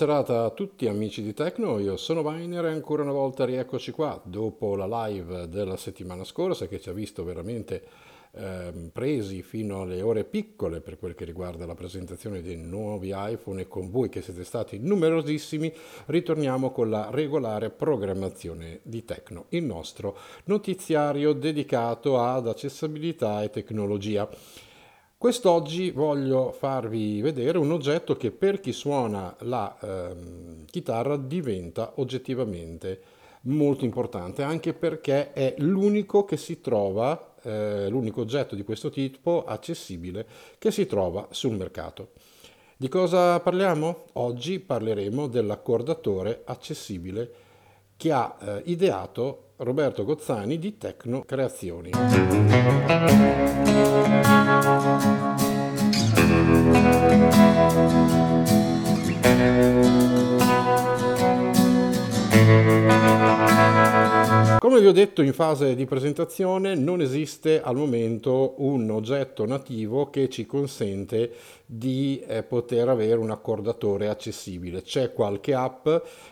serata a tutti amici di Tecno, io sono Viner e ancora una volta rieccoci qua dopo la live della settimana scorsa che ci ha visto veramente eh, presi fino alle ore piccole per quel che riguarda la presentazione dei nuovi iPhone e con voi che siete stati numerosissimi ritorniamo con la regolare programmazione di Tecno, il nostro notiziario dedicato ad accessibilità e tecnologia. Quest'oggi voglio farvi vedere un oggetto che per chi suona la ehm, chitarra diventa oggettivamente molto importante, anche perché è l'unico che si trova, eh, l'unico oggetto di questo tipo accessibile che si trova sul mercato. Di cosa parliamo? Oggi parleremo dell'accordatore accessibile che ha eh, ideato Roberto Gozzani di Tecno Creazioni. Vi ho detto in fase di presentazione, non esiste al momento un oggetto nativo che ci consente di eh, poter avere un accordatore accessibile. C'è qualche app,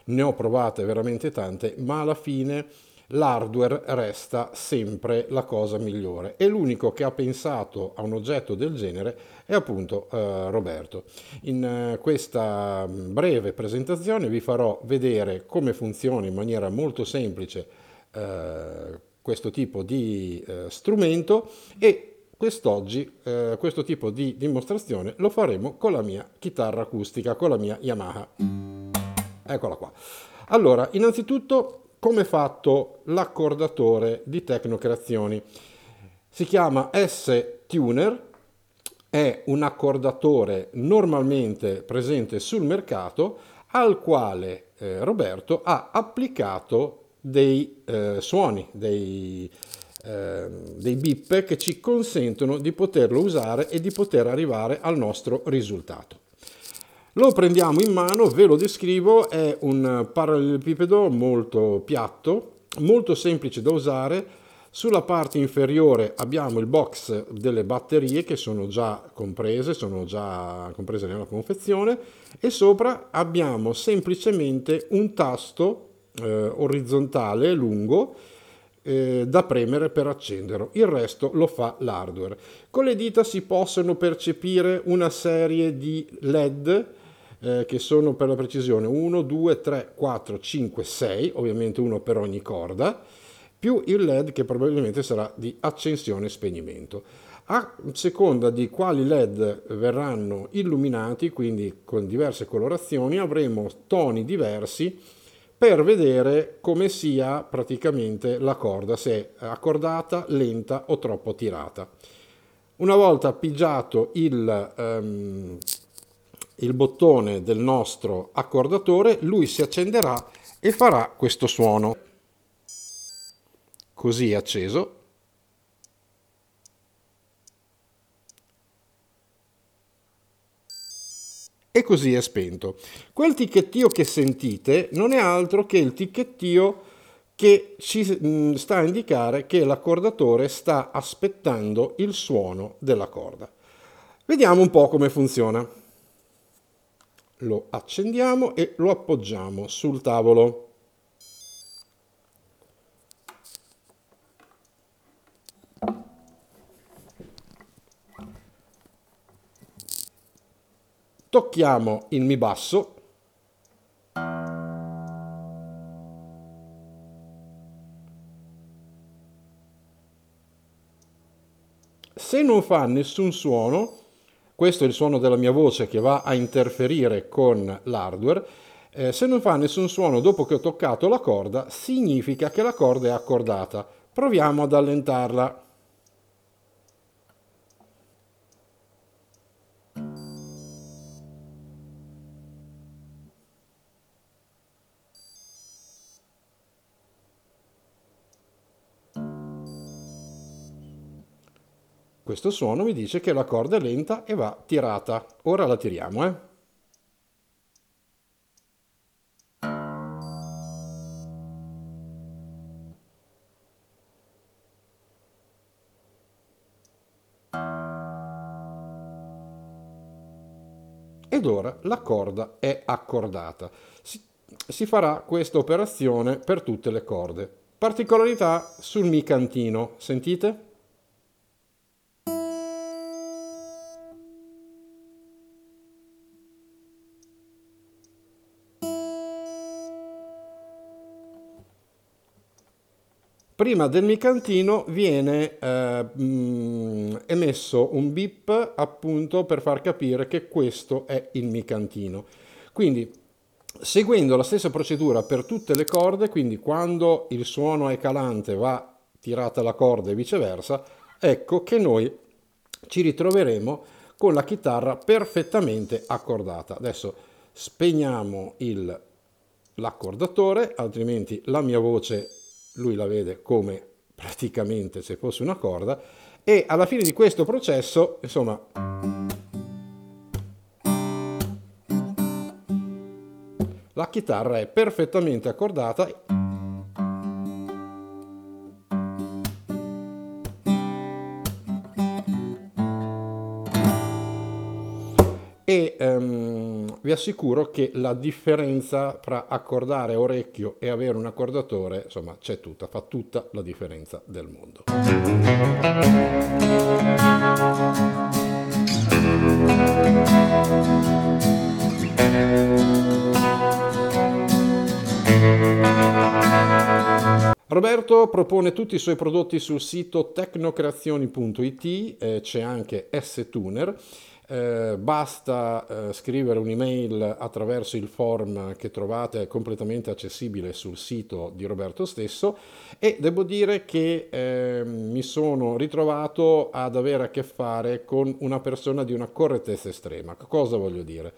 ne ho provate veramente tante, ma alla fine l'hardware resta sempre la cosa migliore e l'unico che ha pensato a un oggetto del genere è appunto eh, Roberto. In eh, questa mm, breve presentazione vi farò vedere come funziona in maniera molto semplice eh, questo tipo di eh, strumento e quest'oggi eh, questo tipo di dimostrazione lo faremo con la mia chitarra acustica, con la mia Yamaha. Eccola qua. Allora, innanzitutto come è fatto l'accordatore di Tecnocreazioni. Si chiama S-Tuner, è un accordatore normalmente presente sul mercato al quale eh, Roberto ha applicato dei eh, suoni, dei, eh, dei bip che ci consentono di poterlo usare e di poter arrivare al nostro risultato. Lo prendiamo in mano, ve lo descrivo, è un parallelepipedo molto piatto, molto semplice da usare. Sulla parte inferiore abbiamo il box delle batterie che sono già comprese, sono già comprese nella confezione e sopra abbiamo semplicemente un tasto eh, orizzontale lungo eh, da premere per accenderlo, il resto lo fa l'hardware. Con le dita si possono percepire una serie di LED eh, che sono per la precisione 1, 2, 3, 4, 5, 6, ovviamente uno per ogni corda, più il LED che probabilmente sarà di accensione e spegnimento. A seconda di quali LED verranno illuminati, quindi con diverse colorazioni, avremo toni diversi per vedere come sia praticamente la corda, se è accordata, lenta o troppo tirata. Una volta appoggiato il, um, il bottone del nostro accordatore, lui si accenderà e farà questo suono. Così acceso. E così è spento. Quel ticchettio che sentite non è altro che il ticchettio che ci mm, sta a indicare che l'accordatore sta aspettando il suono della corda. Vediamo un po' come funziona lo accendiamo e lo appoggiamo sul tavolo. Tocchiamo il Mi basso. Se non fa nessun suono, questo è il suono della mia voce che va a interferire con l'hardware. Eh, se non fa nessun suono dopo che ho toccato la corda, significa che la corda è accordata. Proviamo ad allentarla. Questo suono mi dice che la corda è lenta e va tirata. Ora la tiriamo, eh. ed ora la corda è accordata. Si, si farà questa operazione per tutte le corde. Particolarità sul mi cantino, sentite? Prima del micantino viene eh, mm, emesso un bip appunto per far capire che questo è il micantino. Quindi seguendo la stessa procedura per tutte le corde, quindi quando il suono è calante va tirata la corda e viceversa, ecco che noi ci ritroveremo con la chitarra perfettamente accordata. Adesso spegniamo il, l'accordatore, altrimenti la mia voce lui la vede come praticamente se fosse una corda e alla fine di questo processo, insomma, la chitarra è perfettamente accordata e um, vi assicuro che la differenza tra accordare orecchio e avere un accordatore, insomma, c'è tutta, fa tutta la differenza del mondo. Roberto propone tutti i suoi prodotti sul sito tecnocreazioni.it, eh, c'è anche S-Tuner eh, basta eh, scrivere un'email attraverso il form che trovate completamente accessibile sul sito di Roberto stesso e devo dire che eh, mi sono ritrovato ad avere a che fare con una persona di una correttezza estrema. Cosa voglio dire?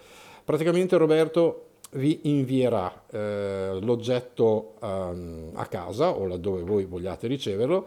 Praticamente Roberto vi invierà eh, l'oggetto um, a casa o laddove voi vogliate riceverlo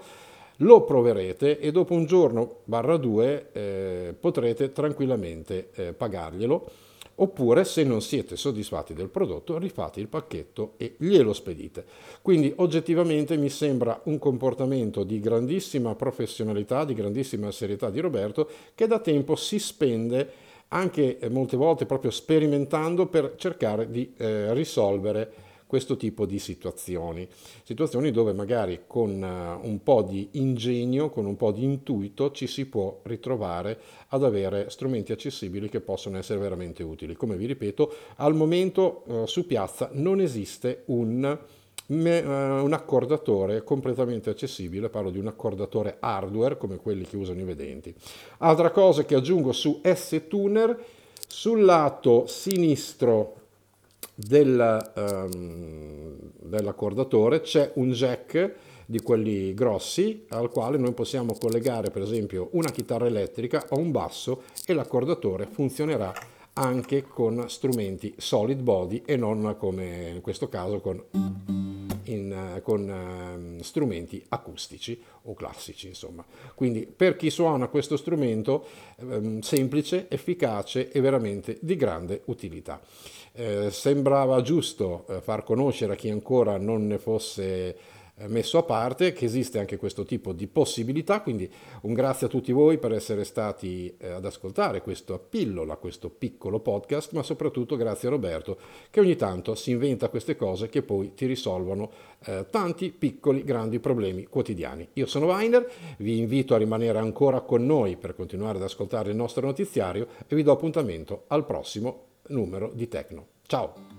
lo proverete e dopo un giorno barra due eh, potrete tranquillamente eh, pagarglielo oppure se non siete soddisfatti del prodotto rifate il pacchetto e glielo spedite. Quindi oggettivamente mi sembra un comportamento di grandissima professionalità, di grandissima serietà di Roberto che da tempo si spende anche eh, molte volte proprio sperimentando per cercare di eh, risolvere questo tipo di situazioni, situazioni dove magari con uh, un po' di ingegno, con un po' di intuito ci si può ritrovare ad avere strumenti accessibili che possono essere veramente utili. Come vi ripeto, al momento uh, su piazza non esiste un me, uh, un accordatore completamente accessibile, parlo di un accordatore hardware come quelli che usano i vedenti. Altra cosa che aggiungo su S-Tuner, sul lato sinistro del, um, dell'accordatore c'è un jack di quelli grossi al quale noi possiamo collegare per esempio una chitarra elettrica o un basso e l'accordatore funzionerà anche con strumenti solid body e non come in questo caso con, in, con uh, strumenti acustici o classici insomma. Quindi per chi suona questo strumento um, semplice efficace e veramente di grande utilità. Eh, sembrava giusto eh, far conoscere a chi ancora non ne fosse eh, messo a parte che esiste anche questo tipo di possibilità, quindi un grazie a tutti voi per essere stati eh, ad ascoltare questo pillola, questo piccolo podcast, ma soprattutto grazie a Roberto che ogni tanto si inventa queste cose che poi ti risolvono eh, tanti piccoli grandi problemi quotidiani. Io sono Weiner, vi invito a rimanere ancora con noi per continuare ad ascoltare il nostro notiziario e vi do appuntamento al prossimo numero di Tecno. Ciao!